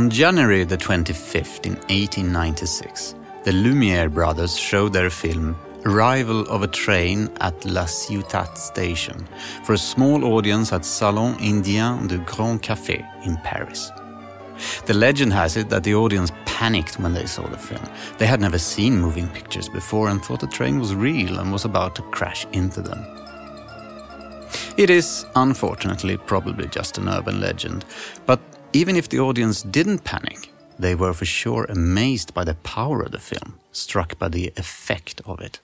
On January the 25th in 1896, the Lumiere brothers showed their film Arrival of a Train at La Ciotat Station for a small audience at Salon Indien du Grand Café in Paris. The legend has it that the audience panicked when they saw the film. They had never seen moving pictures before and thought the train was real and was about to crash into them. It is, unfortunately, probably just an urban legend, but even if the audience didn't panic, they were for sure amazed by the power of the film, struck by the effect of it.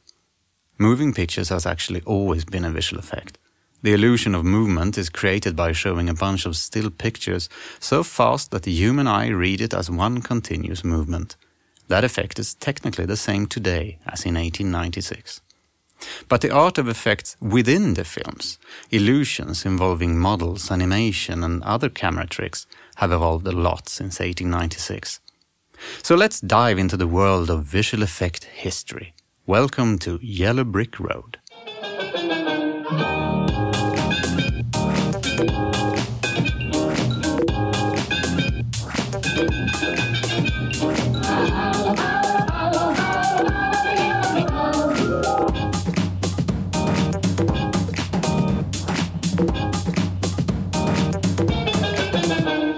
Moving pictures has actually always been a visual effect. The illusion of movement is created by showing a bunch of still pictures so fast that the human eye read it as one continuous movement. That effect is technically the same today as in 1896. But the art of effects within the films, illusions involving models, animation, and other camera tricks, have evolved a lot since 1896. So let's dive into the world of visual effect history. Welcome to Yellow Brick Road.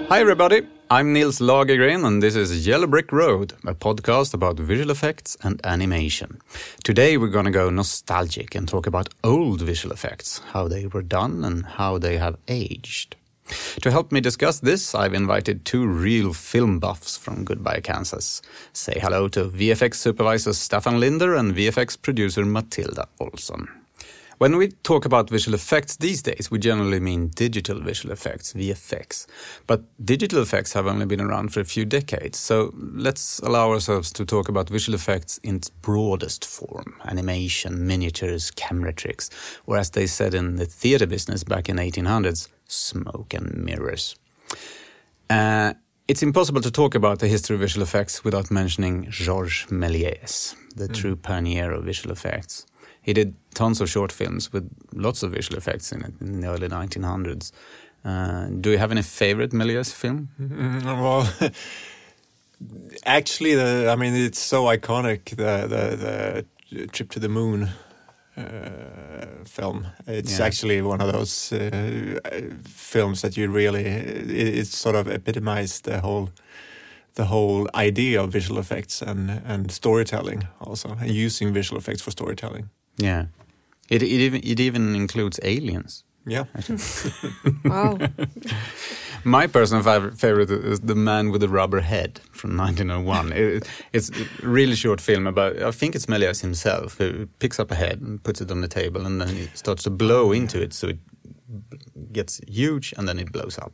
Hi, everybody. I'm Nils Lagergren, and this is Yellow Brick Road, a podcast about visual effects and animation. Today, we're going to go nostalgic and talk about old visual effects, how they were done, and how they have aged. To help me discuss this, I've invited two real film buffs from Goodbye, Kansas. Say hello to VFX supervisor Stefan Linder and VFX producer Matilda Olsson. When we talk about visual effects these days, we generally mean digital visual effects, VFX. But digital effects have only been around for a few decades, so let's allow ourselves to talk about visual effects in its broadest form animation, miniatures, camera tricks, or as they said in the theater business back in 1800s, smoke and mirrors. Uh, it's impossible to talk about the history of visual effects without mentioning Georges Méliès, the mm. true pioneer of visual effects. He did tons of short films with lots of visual effects in it in the early 1900s. Uh, do you have any favorite Méliès film? Well, actually, the, I mean, it's so iconic. The the, the trip to the moon uh, film. It's yeah. actually one of those uh, films that you really it, it, sort of epitomized the whole the whole idea of visual effects and and storytelling also and using visual effects for storytelling. Yeah, it it even it even includes aliens. Yeah. wow. My personal favorite is The Man with the Rubber Head from 1901. it, it's a really short film about, I think it's Méliès himself who picks up a head and puts it on the table and then he starts to blow oh, into it so it gets huge and then it blows up.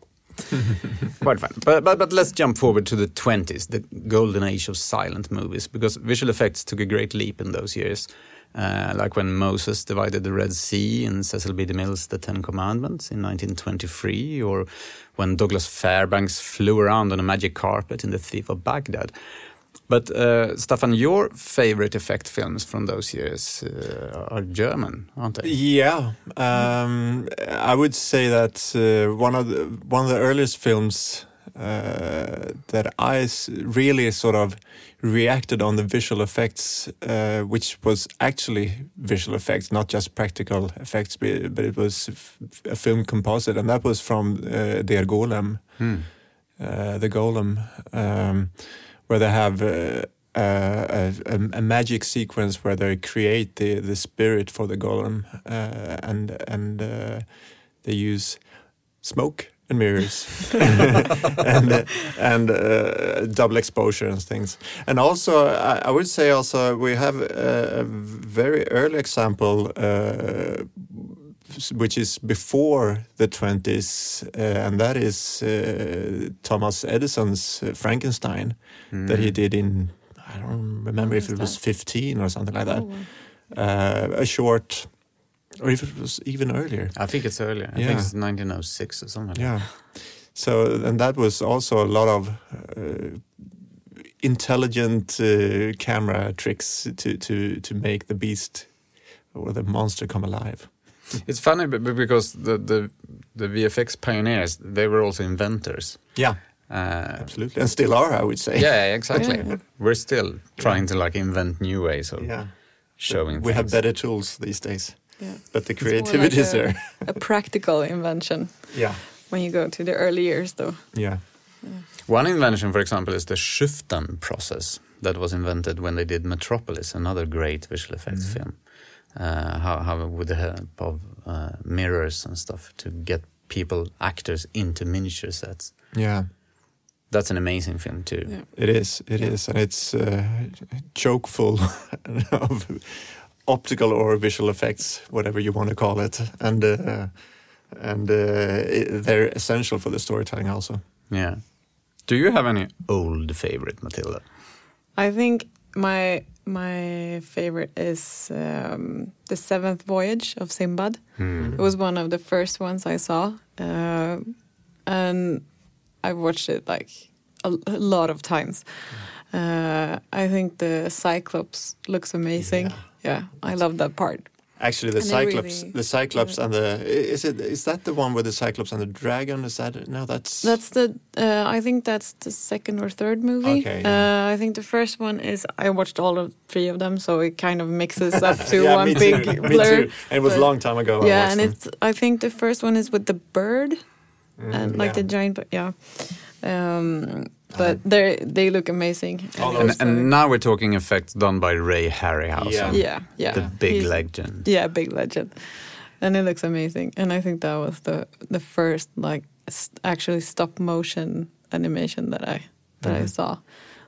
Quite fun. But, but, but let's jump forward to the 20s, the golden age of silent movies, because visual effects took a great leap in those years. Uh, like when Moses divided the Red Sea in Cecil B. DeMille's The Ten Commandments in 1923, or when Douglas Fairbanks flew around on a magic carpet in The Thief of Baghdad. But uh, Staffan, your favorite effect films from those years uh, are German, aren't they? Yeah, um, I would say that uh, one of the one of the earliest films uh, that I really sort of reacted on the visual effects, uh, which was actually visual effects, not just practical effects, but it was a film composite, and that was from uh, Der Golem, hmm. uh, the Golem, um, where they have. Uh, uh, a, a, magic sequence where they create the, the spirit for the golem, uh, and and they use smoke and mirrors and uh, and uh, double exposure and things. And also, I, I, would say also we have a, a very early example. Uh, which is before the 20s, uh, and that is uh, Thomas Edison's uh, Frankenstein mm. that he did in, I don't remember if it was 15 or something like that. Oh. a short or if it was even earlier. I think it's earlier. I yeah. think it's 1906 or something. Yeah. So and that was also a lot of uh, intelligent uh, camera tricks to to to make the beast or the monster come alive. It's funny because the the the VFX pioneers they were also inventors. Yeah. Uh, Absolutely, and still are, I would say. yeah, exactly. Yeah. We're still trying to like invent new ways of yeah. showing. We have better tools these days, Yeah. but the It's more like creativity is a- there. A practical invention Yeah, when you go to the early years, though. yeah. One invention, for example, is the Schüfftan process that was invented when they did Metropolis, another great visual effects Mhm. film. Uh, how, how with the help of uh, mirrors and stuff to get people, actors, into miniature sets. Yeah, That's an amazing film too. Yeah. it is. It is, Yeah. and it's uh, choke full of optical or visual effects, whatever you want to call it, and uh, and uh, it, they're essential for the storytelling also. Yeah. Do you have any old favorite, Matilda? I think my my favorite is um, the Seventh Voyage of Sinbad. It was one of the first ones I saw, uh, and I watched it like a, a lot of times. Uh, I think the Cyclops looks amazing. Yeah, I love that part. Actually, the And Cyclops, really- the Cyclops, and the is it is that the one with the Cyclops and the dragon? Is that no? That's That's the. Uh, I think that's the second or third movie. Okay, yeah. Uh, I think the first one is. I watched all of three of them, so it kind of mixes up to Yeah, one me big too. Me blur. too. And it was a long time ago. Yeah, watched and them. it's. I think the first one is with the bird Mm, and like yeah. the giant. but Yeah. Um, but they they look amazing. And, and now we're talking effects done by Ray Harryhausen, Yeah. yeah, yeah, the big He's- legend. Yeah, big legend, and it looks amazing. And I think that was the the first like s- actually stop motion animation that I that I saw.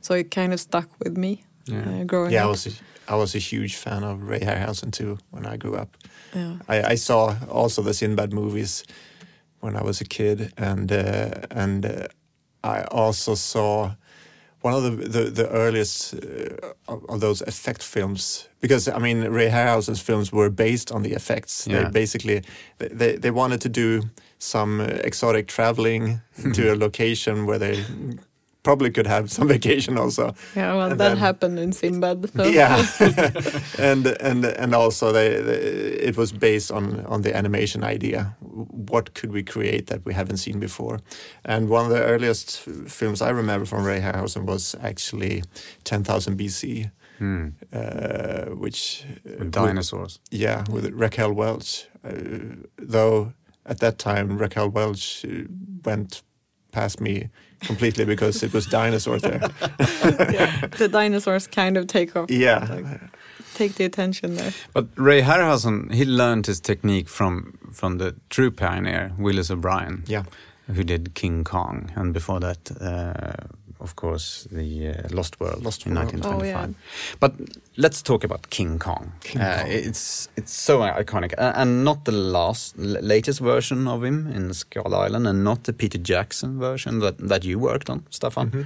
So it kind of stuck with me Yeah. uh, growing yeah, I was a, I was a huge fan of Ray Harryhausen too when I grew up. yeah. I, I saw also the Sinbad movies when I was a kid, and uh, and uh, I also saw one of the the, the earliest uh, of, those effect films because I mean Ray Harryhausen's films were based on the effects. Yeah. They basically they, they wanted to do some uh, exotic traveling to a location where they probably could have some vacation also. Yeah, well, And that then- happened in Sinbad. so- Yeah, and and and also they, they, it was based on on the animation idea. What could we create that we haven't seen before? And one of the earliest films I remember from Ray Harryhausen was actually Ten Thousand BC, Hmm. uh, which uh, With with- dinosaurs. yeah, with Raquel Welch. Uh, though at that time Raquel Welch uh, went past me completely because it was dinosaurs there. yeah. The dinosaurs kind of take off, Yeah. take the attention there. But Ray Harryhausen, he learned his technique from from the true pioneer Willis O'Brien, Yeah. who did King Kong, and before that, uh, of course, the uh, Lost World Lost in World. 1925. Oh, yeah. But let's talk about King Kong. King Uh, Kong. It's it's so iconic, uh, and not the last l- latest version of him in Skull Island, and not the Peter Jackson version that that you worked on, Stefan, Mm-hmm.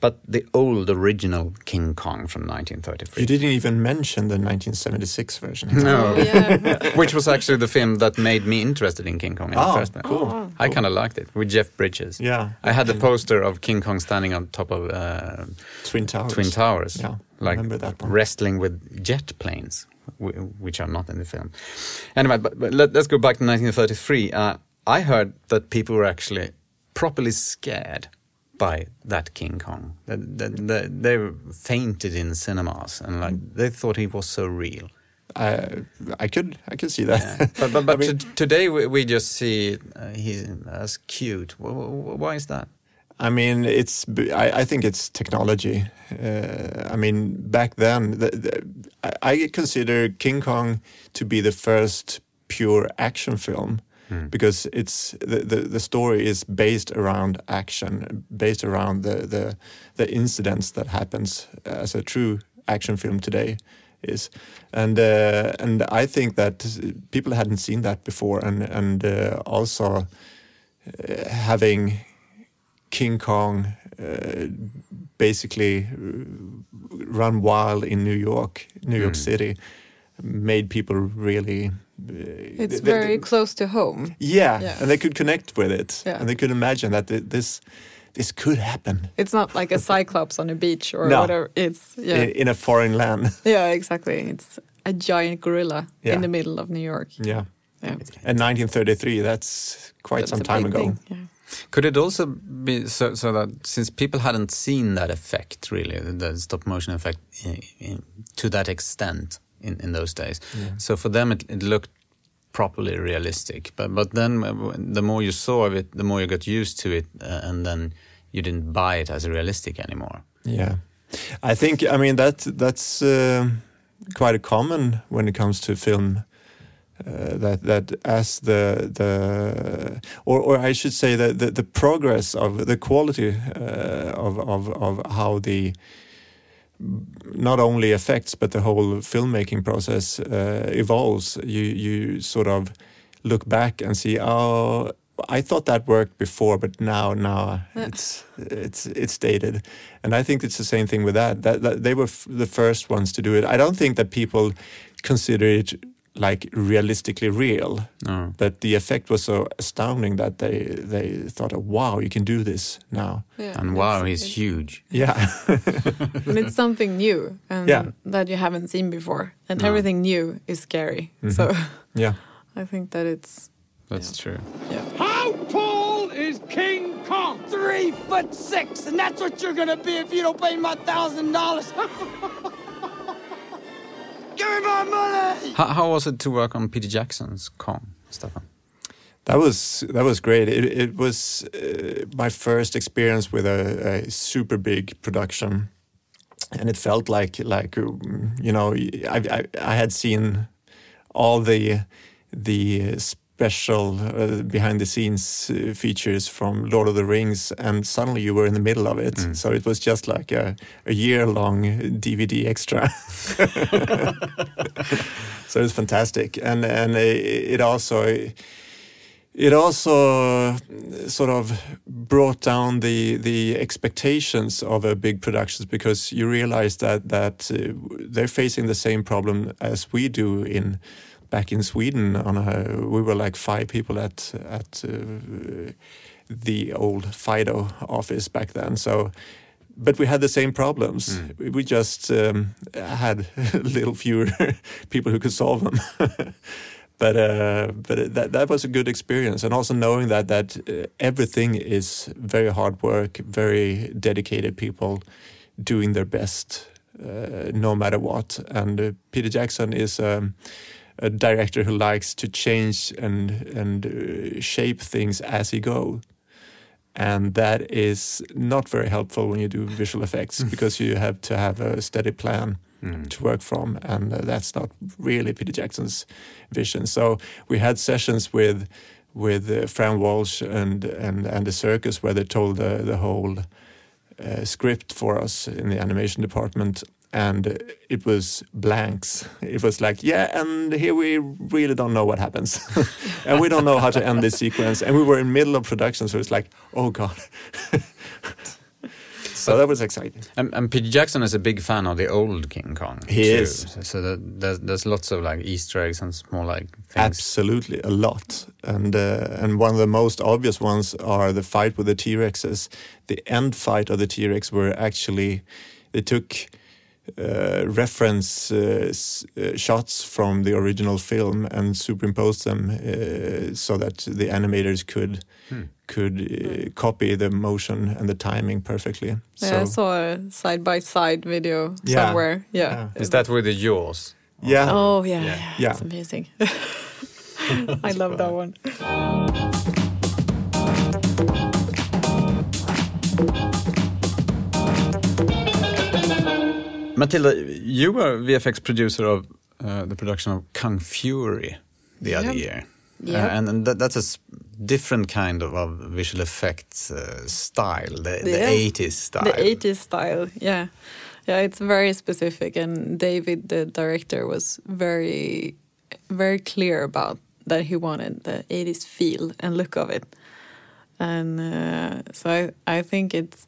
but the old original King Kong from 1933. You didn't even mention the 1976 version. No. Oh, yeah. Which was actually the film that made me interested in King Kong in Oh, the first place. cool. I kind of liked it with Jeff Bridges. Yeah. I had the poster of King Kong standing on top of uh, Twin Towers. Twin Towers, Yeah, like remember that one. wrestling with jet planes, which are not in the film. Anyway, but, but let, us go back to 1933. Uh, I heard that people were actually properly scared by that King Kong. That, that they fainted in cinemas and like they thought he was so real. I I could I could see that. Yeah. But but, but I mean- to, today we, we just see uh, he's as cute. Wh- wh- Why is that? I mean, it's. I, I think it's technology. Uh, I mean, back then, the, the, I, I consider King Kong to be the first pure action film because it's the, the the story is based around action, based around the the the incidents that happens as a true action film today is, and uh, and I think that people hadn't seen that before, and and uh, also uh, having King Kong uh, basically uh, run wild in New York, New York Mm. City, made people really. Uh, It's they- very they- close to home. yeah, Yeah. and they could connect with it, Yeah. and they could imagine that thi- this this could happen It's not like a cyclops on a beach or No. whatever. It's yeah, in, in a foreign land. yeah, exactly. It's a giant gorilla Yeah. in the middle of New York. yeah, Yeah, and 1933. That's quite That's some time ago. thing, Yeah. Could it also be so, so that since people hadn't seen that effect really, the stop motion effect in, in, to that extent in, in those days, Yeah. so for them it, it looked properly realistic. But but then uh, the more you saw of it, the more you got used to it, uh, and then you didn't buy it as realistic anymore. Yeah, I think I mean that that's uh, quite common when it comes to film. Uh, that that as the the or or I should say that the, the progress of the quality uh, of of of how the not only effects but the whole filmmaking process uh, evolves. You you sort of look back and see oh I thought that worked before, but now now Yeah. it's it's it's dated, and I think it's the same thing with that. That, that they were f- the first ones to do it. I don't think that people consider it like realistically real, No. but the effect was so astounding that they they thought, oh, "Wow, you can do this now." Yeah, And it's- wow, he's it's- huge. Yeah, and it's something new and Yeah. that you haven't seen before, and No. everything new is scary. Mhm. So yeah. I think that it's That's true. yeah. How tall is King Kong? Three foot six, and that's what you're gonna be if you don't pay my thousand dollars. Give me my money! How, how was it to work on Peter Jackson's Kong, Stefan? That was that was great. It, it was uh, my first experience with a, a super big production, and it felt like like um, you know I, I I had seen all the the special uh, behind the scenes uh, features from Lord of the Rings, and suddenly you were in the middle of it. Mm. So it was just like a, a year long DVD extra. so it was fantastic, and and it also it also sort of brought down the the expectations of a big productions because you realize that that uh, they're facing the same problem as we do in back in Sweden on a we were like five people at at uh, the old Fido office back then. So but we had the same problems. We just um, had a little fewer people who could solve them. But uh, but that that was a good experience, and also knowing that that uh, everything is very hard work, very dedicated people doing their best, uh, no matter what. And uh, Peter Jackson is um, a director who likes to change and and uh, shape things as he go. And that is not very helpful when you do visual effects because you have to have a steady plan Mm. to work from, and uh, that's not really Peter Jackson's vision. So we had sessions with with uh, Fran Walsh and and and the circus where they told the the whole uh, script for us in the animation department. And it was blanks. It was like, yeah, and here we really don't know what happens, and we don't know how to end this sequence. And we were in middle of production, so it's like, oh god. so that was exciting. And, and Peter Jackson is a big fan of the old King Kong. He too. is. So, so that, there's, there's lots of like Easter eggs and small like things. Absolutely, a lot, and uh, and one of the most obvious ones are the fight with the T Rexes. The end fight of the T Rex were actually they took uh, reference uh, s- uh, shots from the original film and superimpose them uh, so that the animators could Hmm. could uh, copy the motion and the timing perfectly. Yeah, I saw a side by side video Yeah. somewhere. Yeah. Yeah. Is that with the jaws? yeah, Oh yeah, Yeah. yeah, Yeah. it's amazing. I love that one. Matilda, you were VFX producer of uh, the production of Kung Fury the other year. Yep. Uh, and and that, that's a different kind of, of visual effects uh, style, the, the 80s style. The 80s style, yeah. Yeah, it's very specific and David the director was very very clear about that he wanted the 80s feel and look of it. And uh, so I I think it's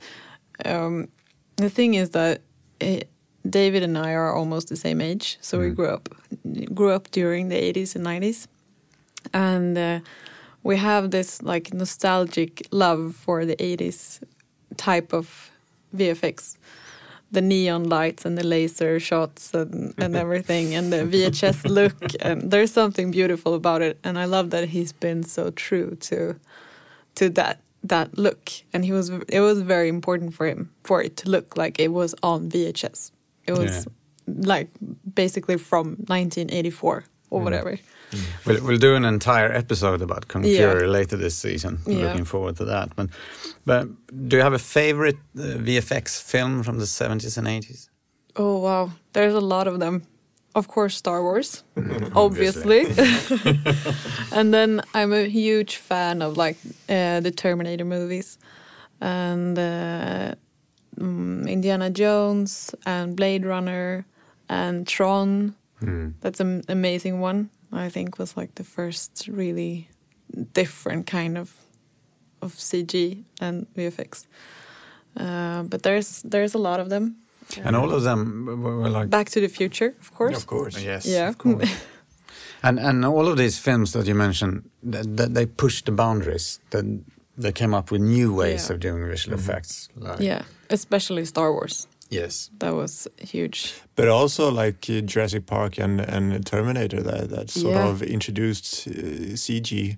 um, the thing is that it, David and I are almost the same age, so we grew up grew up during the 80s and 90s. And uh, we have this like nostalgic love for the 80s type of VFX. The neon lights and the laser shots and, and everything and the VHS look and there's something beautiful about it and I love that he's been so true to to that that look, and he was it was very important for him for it to look like it was on VHS. It was like basically from 1984 or Mm. whatever. We'll, we'll do an entire episode about Kung Yeah. Fury later this season. Yeah. Looking forward to that. But, but do you have a favorite uh, VFX film from the 70s and 80s? Oh wow, there's a lot of them. Of course, Star Wars, obviously. and then I'm a huge fan of like uh, the Terminator movies, and uh, mm, Indiana Jones and Blade Runner and Tron. That's an amazing one. I think was like the first really different kind of of CG and VFX. Uh, but there's there's a lot of them. And all of them were, were like. Back to the Future, of course. Of course. Yes, Yeah. of course. and and all of these films that you mentioned, that, that they pushed the boundaries. That they came up with new ways Yeah. of doing visual effects. Like, Yeah, especially Star Wars. Yes. That was huge. But also like uh, Jurassic Park and, and Terminator that, that sort Yeah. of introduced uh, CG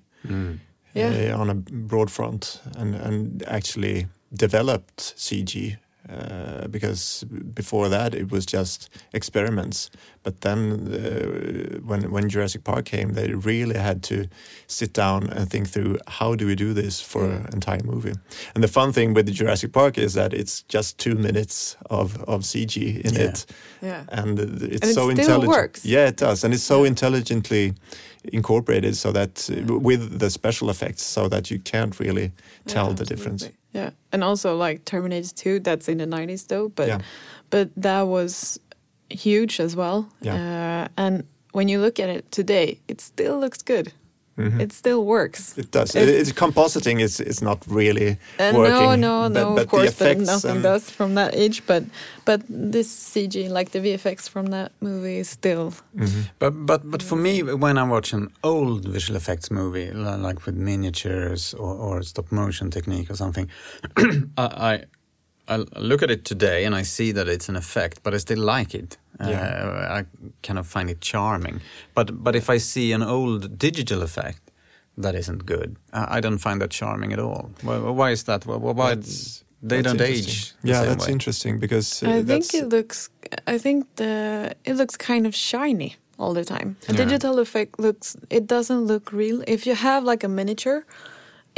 Yeah. uh, on a broad front and, and actually developed CG. Uh, because before that it was just experiments, but then uh, when when Jurassic Park came, they really had to sit down and think through how do we do this for Mm. an entire movie. And the fun thing with the Jurassic Park is that it's just two minutes of of CG in Yeah. it, Yeah. and it's And it so intelligent. works. Yeah, it does, and it's so intelligently incorporated so that uh, with the special effects, so that you can't really tell Yeah, the difference. Yeah, and also like Terminator 2, that's in the 90s though, but Yeah. but that was huge as well. Yeah. Uh, and when you look at it today, it still looks good. It still works. It does. It's- It, it's compositing is is not really Uh, working. no, no, but, no. but of course, the but effects nothing and- does from that age. But but this CG, like the VFX from that movie, is still But but but for me, when I watch an old visual effects movie, like with miniatures or, or stop motion technique or something, I, I I look at it today and I see that it's an effect, but I still like it. Yeah. Uh, I kind of find it charming. But but if I see an old digital effect that isn't good, I, I don't find that charming at all. Why, why is that? Why, why That's- they that's don't age? the Yeah, same that's way? interesting because uh, I think it looks. I think the it looks kind of shiny all the time. A Yeah. digital effect looks. It doesn't look real. If you have like a miniature,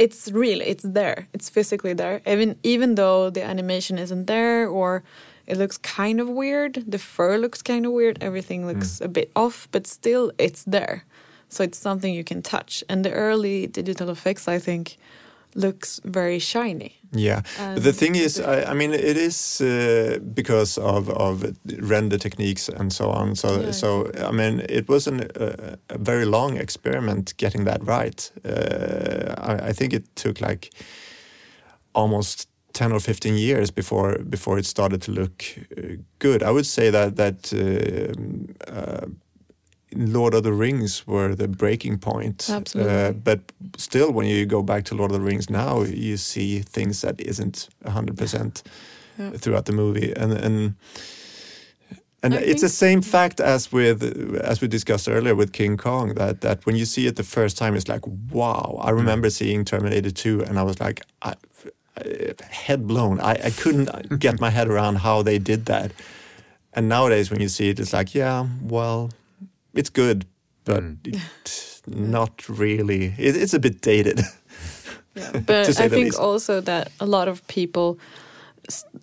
it's real. It's there. It's physically there. Even even though the animation isn't there or it looks kind of weird. The fur looks kind of weird. Everything hmm. looks a bit off, but still it's there. So it's something you can touch. And the early digital effects, I think, looks very shiny. Yeah, but the thing is, I, I mean, it is uh, because of of render techniques and so on. So, Yeah, so I mean, it was an, uh, a very long experiment getting that right. Uh, I, I think it took like almost ten or fifteen years before before it started to look uh, good. I would say that that. Uh, Lord of the Rings were the breaking point. Absolutely. Uh, but still, when you go back to Lord of the Rings now, you see things that isn't hundred percent Yeah. throughout the movie, and and and I it's the same fact as with as we discussed earlier with King Kong. That that when you see it the first time, it's like wow. I remember seeing Terminator Two, and I was like. I, I- head blown. I, I couldn't get my head around how they did that. And nowadays, when you see it, it's like, yeah, well, it's good, but it's not really. It, it's a bit dated. Yeah, but I think least. also that a lot of people,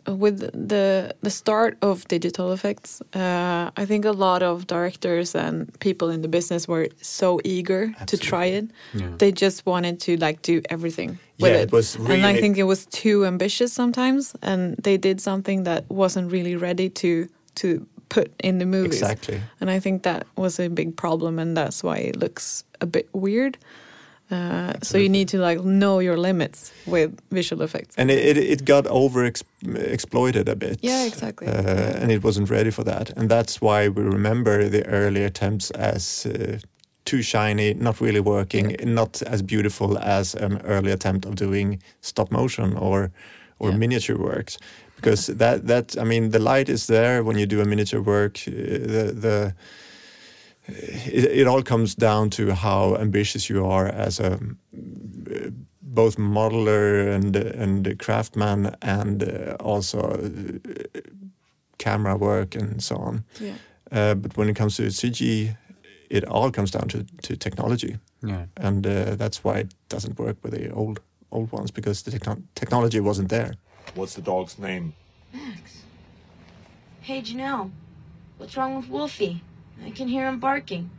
with the the start of digital effects, uh, I think a lot of directors and people in the business were so eager to try it. Yeah. They just wanted to like do everything with Yeah, it. it was and I really- think it was too ambitious sometimes, and they did something that wasn't really ready to to put in the movies. Exactly. And I think that was a big problem, and that's why it looks a bit weird. Uh, so you need to like know your limits with visual effects. And it, it, it got over exploited a bit. Yeah, exactly. Uh, and it wasn't ready for that. And that's why we remember the early attempts as uh, too shiny, not really working, not as beautiful as an early attempt of doing stop motion or or Yeah. miniature works. Because that that I mean the light is there when you do a miniature work. Uh, the the it, it all comes down to how ambitious you are as a both modeler and and craftsman and uh, also uh, camera work and so on. Yeah. Uh, but when it comes to CG, it all comes down to, to technology, Yeah. and uh, that's why it doesn't work with the old old ones because the techno- technology wasn't there. What's the dog's name? Max. Hey, Janelle. What's wrong with Wolfie? I can hear him barking.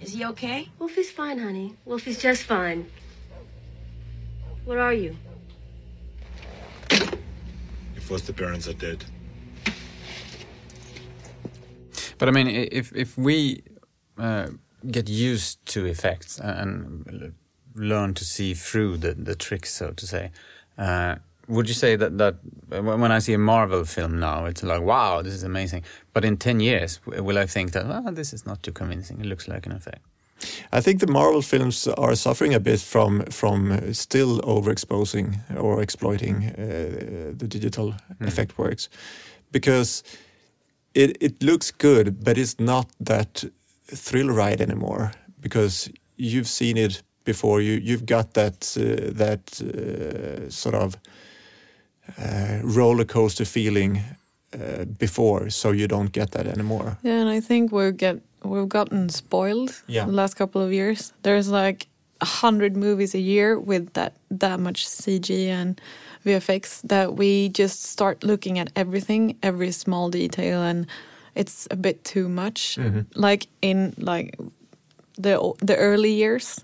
Is he okay? Wolfie's fine, honey. Wolfie's just fine. What are you? Your first parents are dead. But I mean, if if we uh, get used to effects and l- learn to see through the the tricks, so to say, uh, would you say that that when I see a Marvel film now, it's like, wow, this is amazing. But in ten years, will I think that ah, this is not too convincing? It looks like an effect. I think the Marvel films are suffering a bit from from still overexposing or exploiting uh, the digital effect works because it it looks good, but it's not that thrill ride anymore because you've seen it before. You you've got that uh, that uh, sort of uh, roller coaster feeling uh, before, so you don't get that anymore. Yeah, and I think we get we've gotten spoiled Yeah. the last couple of years. There's like a hundred movies a year with that that much CG and VFX that we just start looking at everything, every small detail, and it's a bit too much. Like in like the the early years,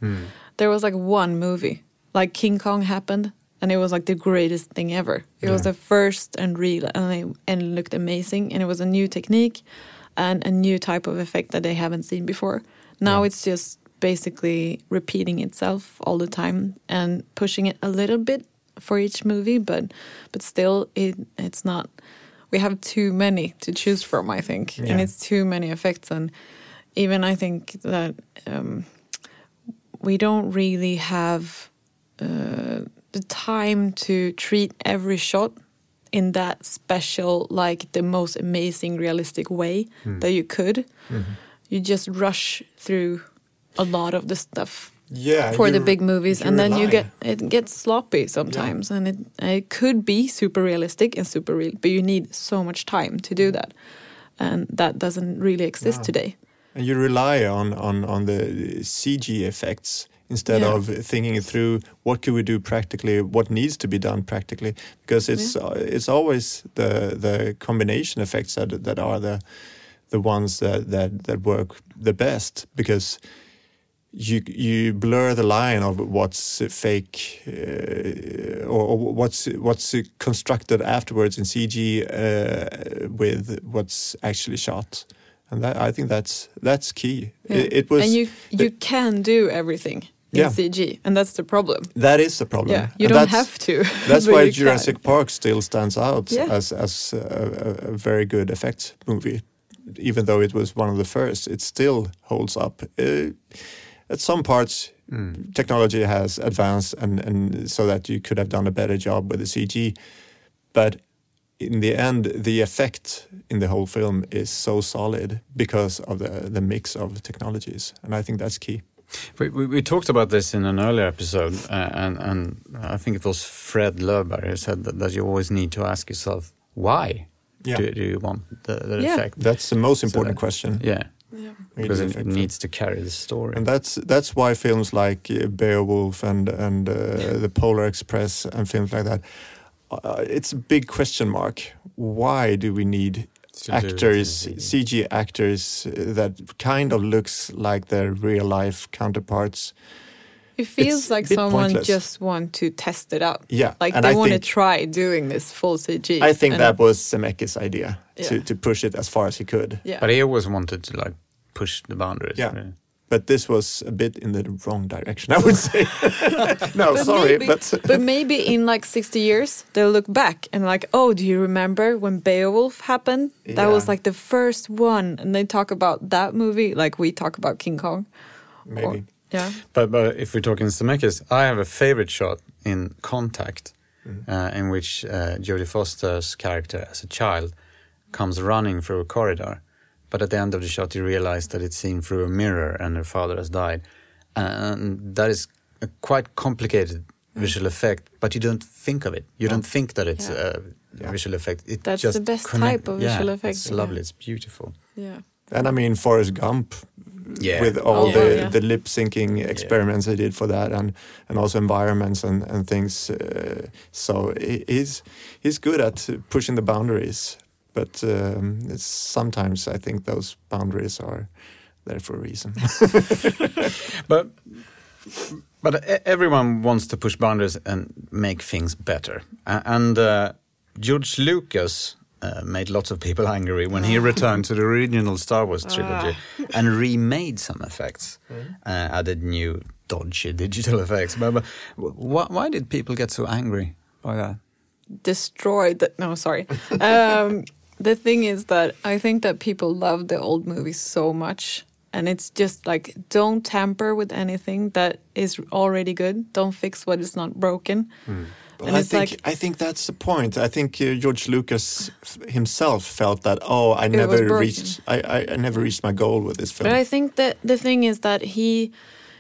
there was like one movie, like King Kong happened, and it was like the greatest thing ever. It was the first and real, and it, and it looked amazing, and it was a new technique and a new type of effect that they haven't seen before. Now it's just basically repeating itself all the time and pushing it a little bit for each movie, but but still, it it's not. We have too many to choose from, I think, and it's too many effects, and even I think that um, we don't really have uh, the time to treat every shot in that special, like the most amazing, realistic way that you could. You just rush through a lot of the stuff Yeah, for the big movies, and then you get it gets sloppy sometimes, and it it could be super realistic and super real, but you need so much time to do that, and that doesn't really exist today. And you rely on on on the CG effects instead Yeah. of thinking it through. What can we do practically? What needs to be done practically? Because it's uh, it's always the the combination effects that that are the the ones that that that work the best because. You you blur the line of what's fake uh, or, or what's what's constructed afterwards in CG uh, with what's actually shot, and that I think that's that's key. Yeah. It, it was and you the- you can do everything in Yeah. CG, and that's the problem. that is the problem. Yeah, you And don't have to. That's why you can. Jurassic Park still stands out Yeah. as as a, a, a very good effect movie, even though it was one of the first. It still holds up. Uh, at some parts, technology has advanced, and, and so that you could have done a better job with the CG, but in the end, the effect in the whole film is so solid because of the the mix of technologies, and I think that's key. We, we, we talked about this in an earlier episode, uh, and, and I think it was Fred Löfberg who said that, that you always need to ask yourself, why Yeah. do, do you want the, the Yeah. effect? That's the most important that- question. Yeah, Yeah. because it, effect. needs to carry the story. And that's that's why films like uh, Beowulf and and uh, the Polar Express and films like that, uh, it's a big question mark. Why do we need To do it in actors, CG? CG actors uh, that kind of looks like their real life counterparts? It feels It's like someone pointless. just want to test it out. Yeah, Like and they I want to try doing this full CG. I think that was Zemeckis' idea to, Yeah. to push it as far as he could. Yeah. But he always wanted to like push the boundaries. Yeah. really. But this was a bit in the wrong direction, I would say. no, But sorry, maybe, but but maybe in like 60 years they'll look back and like oh do you remember when beowulf happened? That was like the first one and they talk about that movie like we talk about king kong. Maybe. Or- yeah. But but if we're talking Zemeckis, I have a favorite shot in Contact, uh, in which uh, Jodie Foster's character as a child comes running through a corridor, but at the end of the shot you realize that it's seen through a mirror and her father has died, and that is a quite complicated visual effect, but you don't think of it. You don't think that it's Yeah. a Yeah. visual effect. It That's just the best connect- type of yeah, visual effect, It's yeah. lovely. It's beautiful. Yeah. And I mean Forrest Gump Yeah. with all Oh, the, yeah. the lip syncing experiments they did for that and, and also environments and, and things. Uh, so he- he's he's good at pushing the boundaries, but um, it's sometimes I think those boundaries are there for a reason. But but e- everyone wants to push boundaries and make things better. And uh, George Lucas uh, made lots of people angry when he returned to the original Star Wars trilogy and remade some effects, uh, added new dodgy digital effects. But, but wh- why did people get so angry by that? destroyed the no sorry um the thing is that i think that people love the old movies so much and it's just like don't tamper with anything that is already good don't fix what is not broken But and I it's think like I think that's the point. I think uh, George Lucas himself felt that oh, I never reached I, I, I never reached my goal with this film. But I think that the thing is that he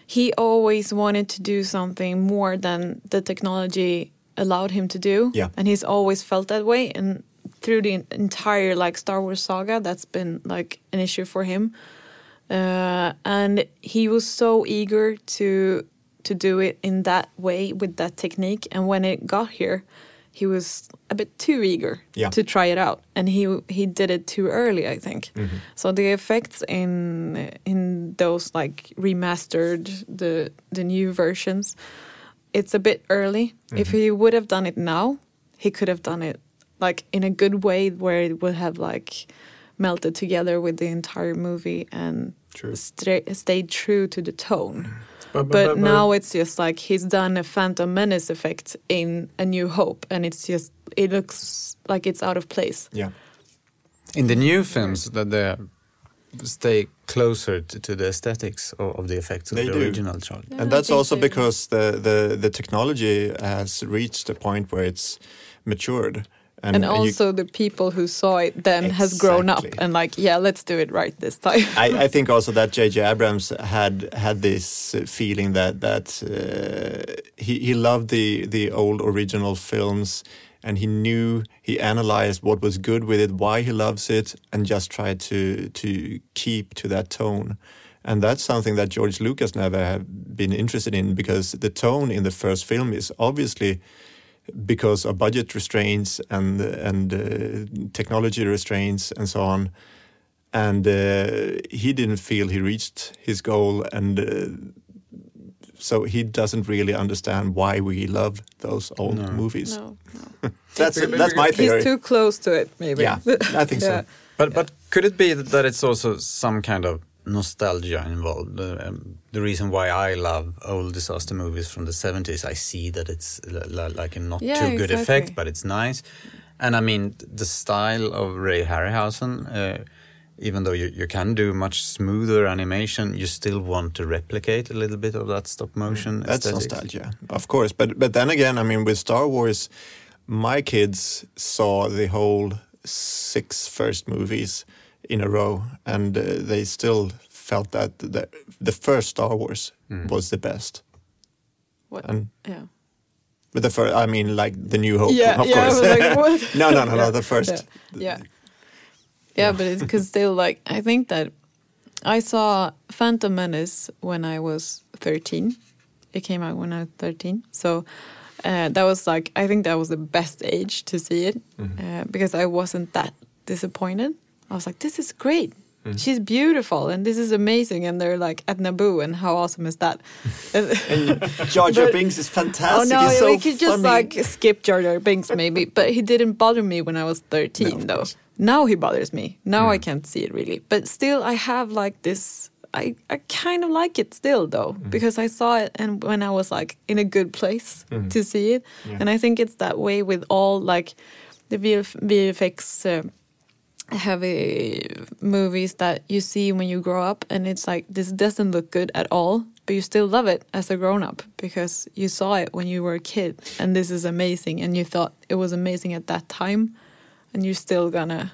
he always wanted to do something more than the technology allowed him to do. Yeah. And he's always felt that way. And through the entire like Star Wars saga, that's been like an issue for him. Uh, and he was so eager to to do it in that way with that technique. And when it got here, he was a bit too eager Yeah. to try it out, and he he did it too early, I think. So the effects in in those like remastered the the new versions, it's a bit early. If he would have done it now, he could have done it like in a good way where it would have like melted together with the entire movie and True. stra- stayed true to the tone. Mm-hmm. But, But now it's just like he's done a Phantom Menace effect in A New Hope, and it's just it looks like it's out of place. yeah. in the new films that they stay closer to, to the aesthetics of, of the effects of They the do. original trilogy. Yeah, and that's also they- because the, the, the technology has reached a point where it's matured. And, you- also the people who saw it then has grown up and like, yeah, let's do it right this time. I, I think also that J.J. Abrams had had this uh, feeling that that uh, he he loved the the old original films, and he knew he analyzed what was good with it, why he loves it, and just tried to to keep to that tone. And that's something that George Lucas never have been interested in because the tone in the first film is obviously because of budget restraints and and uh, technology restraints and so on and uh, he didn't feel he reached his goal and uh, so he doesn't really understand why we love those old No. movies no, no. that's that's my theory He's too close to it, maybe. yeah i think Yeah. so But but could it be that it's also some kind of nostalgia involved? The, um, the reason why I love old disaster movies from the 70s, I see that it's li- li- like a not Yeah, too good exactly. effect, but it's nice. And I mean, the style of Ray Harryhausen, uh, even though you, you can do much smoother animation, you still want to replicate a little bit of that stop motion. that's aesthetic. nostalgia of course but but then again i mean with star wars my kids saw the whole six first movies in a row and uh, they still felt that the, the first star wars was the best What? and yeah. But the first, I mean, like the New Hope, Yeah, of yeah, course. like, no, no, no, no. The first. Yeah. Yeah, yeah but it's because still like I think that I saw Phantom Menace when I was 13. It came out when I was 13. So uh, that was like I think that was the best age to see it uh, because I wasn't that disappointed. I was like, this is great. Mm-hmm. She's beautiful and this is amazing. And they're like at Naboo and how awesome is that? And- Jar Jar Binks is oh, fantastic. Oh no, He's so we could just like skip Jar Jar Binks maybe, but he didn't bother me when I was 13 No, though. course. Now he bothers me. Now I mm. can't see it really. But still I have like this I, I kind of like it still though mm-hmm. because I saw it and when I was like in a good place mm-hmm. to see it and I think it's that way with all like the VF, VFX uh, heavy movies that you see when you grow up and it's like this doesn't look good at all but you still love it as a grown up because you saw it when you were a kid and this is amazing and you thought it was amazing at that time and you're still gonna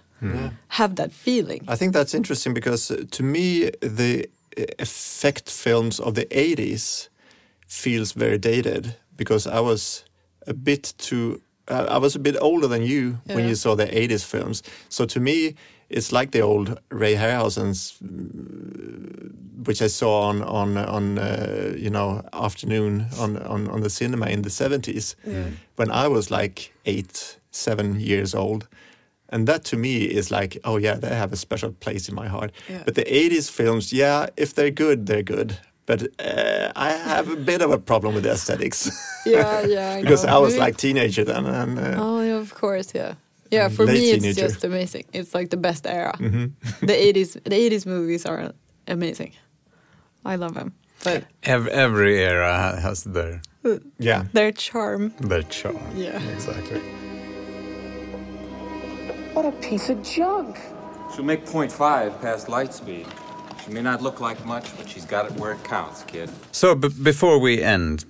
have that feeling I think that's interesting because uh, to me the uh, effect films of the 80s feels very dated because I was a bit too. I was a bit older than you when you saw the '80s films. So to me, it's like the old Ray Harryhausen's, mm, which I saw on on on uh, you know afternoon on, on on the cinema in the '70s when I was like eight, seven years old. And that to me is like, oh yeah, they have a special place in my heart. Yeah. But the 80s films, yeah, if they're good, they're good. But uh, I have a bit of a problem with the aesthetics Yeah, yeah. I because know. I was Maybe- like teenager then, and uh, Oh, yeah, of course, yeah. Yeah, for Late me, it's just amazing. It's like the best era. Mm-hmm. the eighties, the eighties movies are amazing. I love them, but Every, every era has their yeah, their charm. their charm. Yeah. exactly. What a piece of junk. She'll make point five past light speed. She may not look like much, but she's got it where it counts, kid. So b- before we end,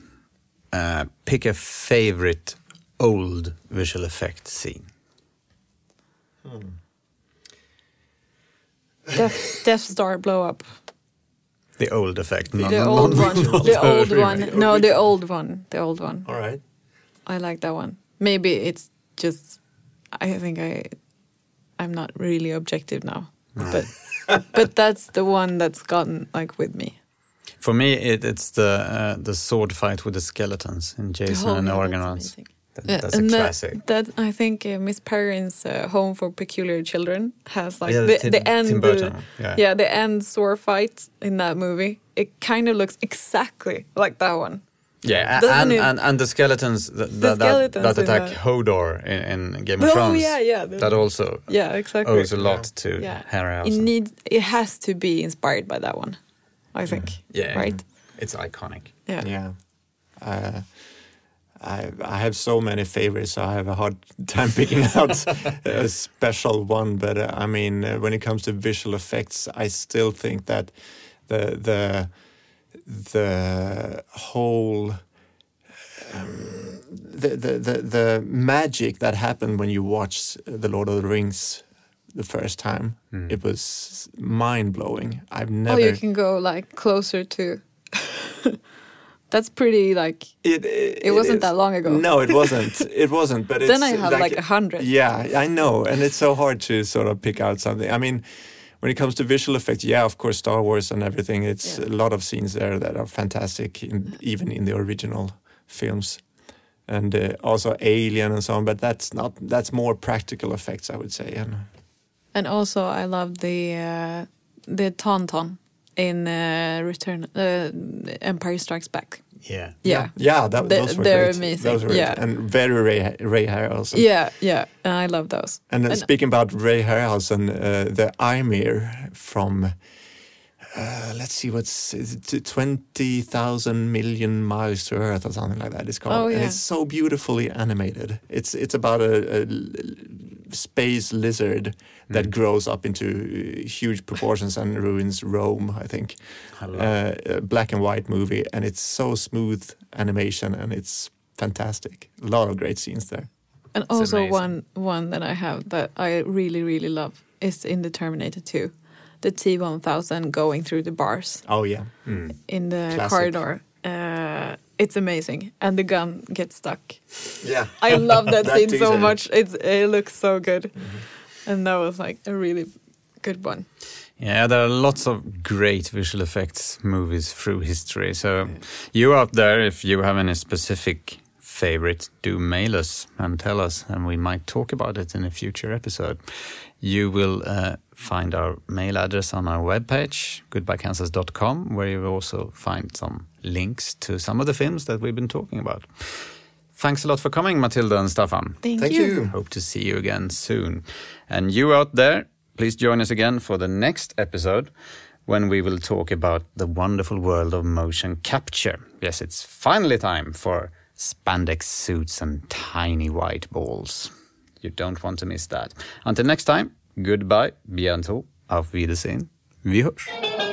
uh, pick a favorite old visual effect scene. Death, Death Star blow up. The old effect, not the not- old not one. not The old remake. one. No, the old one. The old one. all right. I like that one. Maybe it's just. I think I. I'm not really objective now, but but that's the one that's gotten like with me. For me, it, it's the uh, the sword fight with the skeletons in Jason Oh, and yeah, that's Argonauts. That, Yeah, that's a and that- classic. That, I think uh, Miss Peregrine's uh, Home for Peculiar Children has like Yeah, the, Tim- the end. Tim Burton, uh, yeah. the end sword fight in that movie. It kind of looks exactly like that one. Yeah, Doesn't and, it- and and the skeletons that, that, skeletons that, in attack that- Hodor in, in Game of Oh, Thrones. yeah, yeah, the- That also Yeah, exactly. owes a lot to yeah, it Harryhausen. needs. It has to be inspired by that one. I think. yeah, Right. It's iconic. Yeah. Yeah. Uh, I I have so many favorites, so I have a hard time picking out a special one. But uh, I mean, uh, when it comes to visual effects, I still think that the the the whole um, the, the the the magic that happened when you watched the Lord of the Rings the first time, it was mind blowing. I've never. Oh, you can go like closer to. That's pretty like. It, it, It wasn't is. that long ago. No, it wasn't. It wasn't. But it's Then I have like a hundred. Yeah, I know, and it's so hard to sort of pick out something. I mean, when it comes to visual effects, yeah, of course, Star Wars and everything. It's Yeah. a lot of scenes there that are fantastic, in, even in the original films, and uh, also Alien and so on. But that's not. That's more practical effects, I would say. And And also, I love the uh, the tauntaun in uh, Return uh, Empire Strikes Back. Yeah. Yeah, yeah, that, They- those were they're great. amazing, Those were yeah. great. and very Ray, Ray Harryhausen. yeah, yeah. And I love those. And, uh, And- speaking about Ray Harryhausen, uh, the Ymir from, uh, let's see, what's 20,000 million miles to Earth or something like that it's called. Oh, And yeah. it's so beautifully animated. It's it's about a space lizard that grows up into uh, huge proportions and ruins Rome, I think. I love Uh, a black and white movie, and it's so smooth animation and it's fantastic. A lot of great scenes there. And It's also amazing. one one that I have that I really really love is in the Terminator 2, the T1000 going through the bars Oh, yeah. in the Classic. corridor. Uh, it's amazing, and the gun gets stuck. Yeah. I love that, scene so teaser. much. It's it looks so good, and that was like a really good one. Yeah, there are lots of great visual effects movies through history. So, you out there, if you have any specific favorite, do mail us and tell us, and we might talk about it in a future episode. You will uh, find our mail address on our webpage, goodbyekansas.com, where you will also find some links to some of the films that we've been talking about. Thanks a lot for coming, Matilda and Staffan. Thank, Thank you. you. Hope to see you again soon. And you out there, please join us again for the next episode when we will talk about the wonderful world of motion capture. Yes, it's finally time for spandex suits and tiny white balls. You don't want to miss that. Until next time, goodbye, bientôt, auf Wiedersehen. Hörs.